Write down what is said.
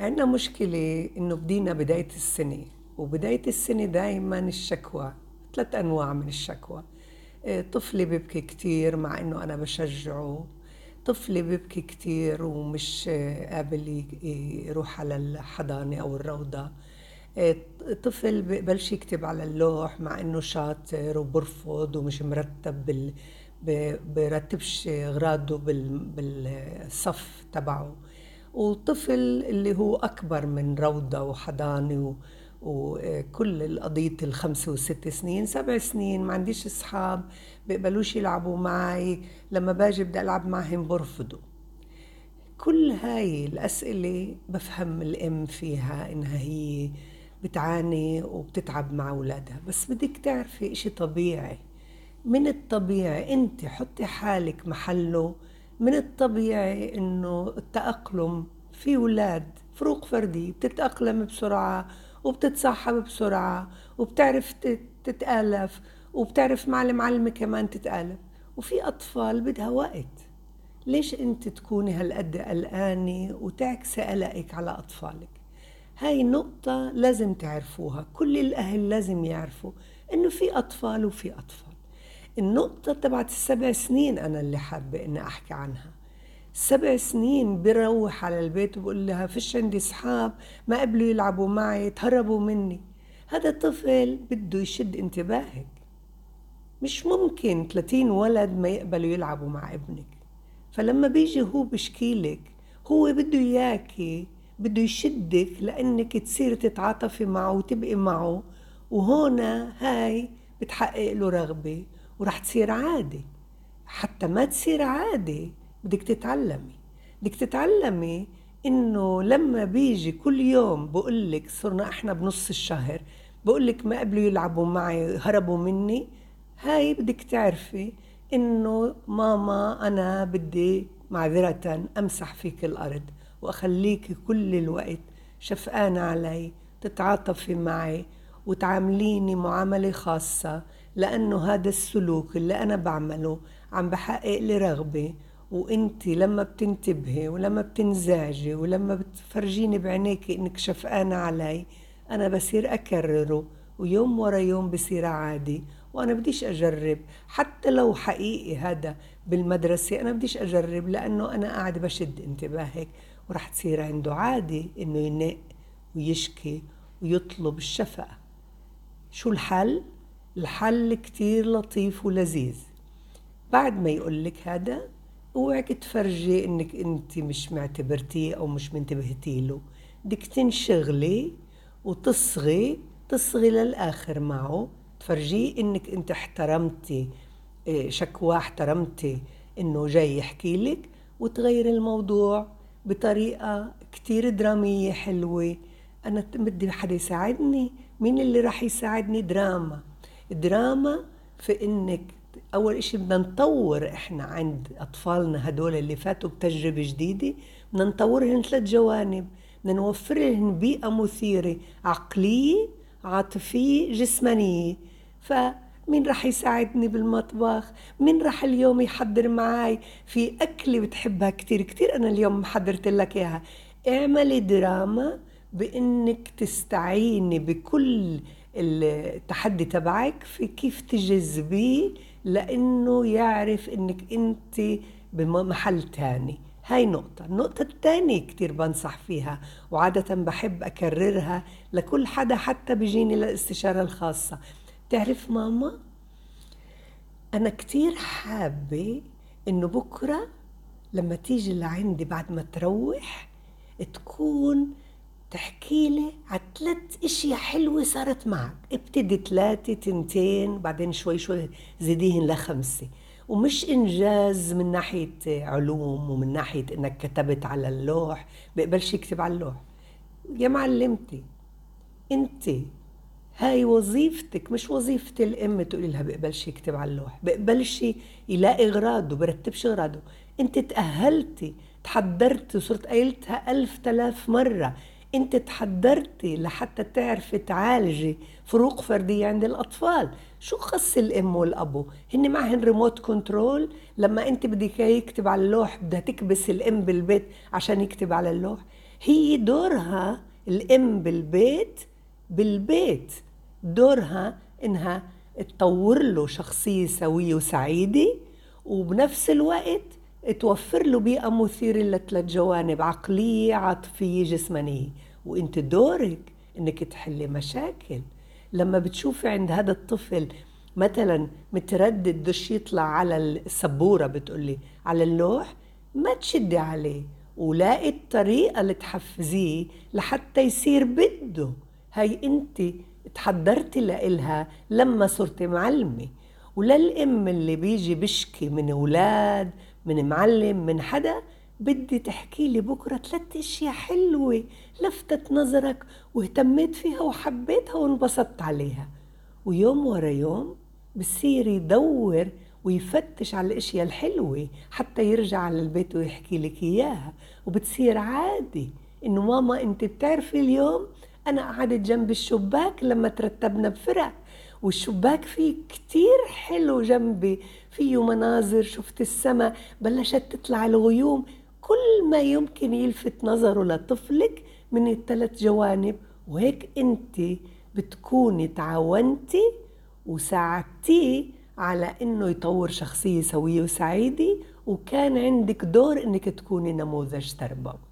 عندنا مشكلة إنه بدينا بداية السنة وبداية السنة دايما الشكوى ثلاث أنواع من الشكوى. آه، طفلي بيبكي كتير مع إنه أنا بشجعه. طفلي بيبكي كتير ومش آه، قابل يروح على الحضانة أو الروضة. آه، طفل ببلش يكتب على اللوح مع إنه شاطر وبرفض ومش مرتب بال برتبش أغراضه بالصف تبعه. وطفل اللي هو أكبر من روضة وحضانة وكل القضية الخمسة وست سنين سبع سنين ما عنديش أصحاب بيقبلوش يلعبوا معي لما باجي بدي ألعب معهم برفضوا كل هاي الأسئلة بفهم الأم فيها إنها هي بتعاني وبتتعب مع أولادها. بس بدك تعرفي إشي طبيعي. من الطبيعي أنت حطي حالك محله من الطبيعي إنه التأقلم في ولاد فروق فردية بتتأقلم بسرعة وبتتصاحب بسرعة وبتعرف تتآلف وبتعرف مع المعلمة كمان تتآلف. وفي أطفال بدها وقت. ليش أنت تكوني هالقد قلقانة وتعكسي قلقك على أطفالك؟ هاي نقطة لازم تعرفوها كل الأهل لازم يعرفوا إنه في أطفال وفي أطفال. النقطة تبعت السبع سنين أنا اللي حابة إني أحكي عنها. سبع سنين بروح على البيت وبقول لها فيش عندي أصحاب ما قبلوا يلعبوا معي تهربوا مني. هذا طفل بده يشد انتباهك. مش ممكن 30 ولد ما يقبلوا يلعبوا مع ابنك. فلما بيجي هو بشكيلك هو بده إياكي بده يشدك لأنك تصير تتعاطفي معه وتبقي معه. وهنا هاي بتحقق له رغبة. ورح تصير عادي حتى ما تصير عادي بدك تتعلمي. بدك تتعلمي إنه لما بيجي كل يوم بقول لك صرنا إحنا بنص الشهر بقول لك ما قبلوا يلعبوا معي هربوا مني هاي بدك تعرفي إنه ماما أنا بدي معذرة أمسح فيك الأرض وأخليك كل الوقت شفقانة علي تتعاطفي معي وتعامليني معاملة خاصة. لأنه هذا السلوك اللي أنا بعمله عم بحقق لي رغبة وانت لما بتنتبهي ولما بتنزعجي ولما بتفرجيني بعينيك إنك شفقانة علي أنا بصير أكرره ويوم ورا يوم بصير عادي وأنا بديش أجرب. حتى لو حقيقي هذا بالمدرسة أنا بديش أجرب لأنه أنا قاعد بشد انتباهك. ورح تصير عنده عادي إنه ينق ويشكي ويطلب الشفقة. شو الحل؟ الحل كتير لطيف ولذيذ. بعد ما يقولك هذا اوعك تفرجي انك انت مش معتبرتيه أو مش منتبهتي له. بدك تنشغلي وتصغي تصغي للآخر معه. تفرجيه انك انت احترمتي إيه، شكواه احترمتي انه جاي يحكي لك وتغير الموضوع بطريقة كتير درامية حلوة. أنا بدي حدا يساعدني؟ مين اللي راح يساعدني؟ دراما. دراما في إنك أول إشي بدنا نطور إحنا عند أطفالنا هدول اللي فاتوا بتجربة جديدة بدنا نطورهم ثلاث جوانب. بدنا نوفر لهم بيئة مثيرة عقلية عاطفية جسمانية. فمين رح يساعدني بالمطبخ؟ مين رح اليوم يحضر معي في أكلة بتحبها كتير كتير أنا اليوم محضرت لك إياها. اعملي دراما بإنك تستعيني بكل التحدي تبعك في كيف تجذبيه لأنه يعرف إنك أنت بمحل تاني. هاي نقطة. النقطة الثانية كتير بنصح فيها وعادة بحب أكررها لكل حدا حتى بيجيني للاستشارة الخاصة. تعرف ماما؟ أنا كتير حابة إنه بكرة لما تيجي لعندي بعد ما تروح تكون تحكي لي على ثلاث إشياء حلوة صارت معك. ابتدي ثلاثة تنتين بعدين شوي شوي زيديهن لخمسة. ومش إنجاز من ناحية علوم ومن ناحية إنك كتبت على اللوح. بقبلش يكتب على اللوح. يا معلمتي أنت هاي وظيفتك مش وظيفة الأم تقولي لها بقبلش يكتب على اللوح. بقبلش يلاقي غراضه برتبش غراضه أنت تأهلتي تحضرتي وصرت قايلتها ألف تلاف مرة. انت تحضرتي لحتى تعرفي تعالجي فروق فردية عند الأطفال. شو خص الأم والأبو؟ هن معهن ريموت كنترول لما انت بدك يكتب على اللوح بدها تكبس الأم بالبيت عشان يكتب على اللوح. هي دورها الأم بالبيت بالبيت. دورها إنها تطور له شخصية سوية وسعيدة وبنفس الوقت توفر له بيئة مثيرة لثلاث جوانب عقلية عاطفية جسمانية. وانت دورك انك تحلي مشاكل. لما بتشوفي عند هذا الطفل مثلا متردد دش يطلع على السبورة بتقولي على اللوح ما تشدي عليه. ولاقي الطريقة اللي تحفزيه لحتى يصير بده. هاي انت تحضرتي لإلها لما صرتي معلمة. وللأم اللي بيجي بشكي من أولاد من معلم من حدا بدي تحكي لي بكرة ثلاث أشياء حلوة لفتت نظرك واهتميت فيها وحبيتها وانبسطت عليها. ويوم ورا يوم بصير يدور ويفتش على الأشياء الحلوة حتى يرجع على البيت ويحكي لك إياها. وبتصير عادي إنه ماما أنت بتعرفي اليوم أنا قعدت جنب الشباك لما ترتبنا بفرق. والشباك فيه كتير حلو جنبي. فيه مناظر شفت السماء بلشت تطلع الغيوم. كل ما يمكن يلفت نظره لطفلك من الثلاث جوانب. وهيك انت بتكوني تعاونتي وساعدتيه على انه يطور شخصية سوية وسعيدة. وكان عندك دور انك تكوني نموذج تربوي.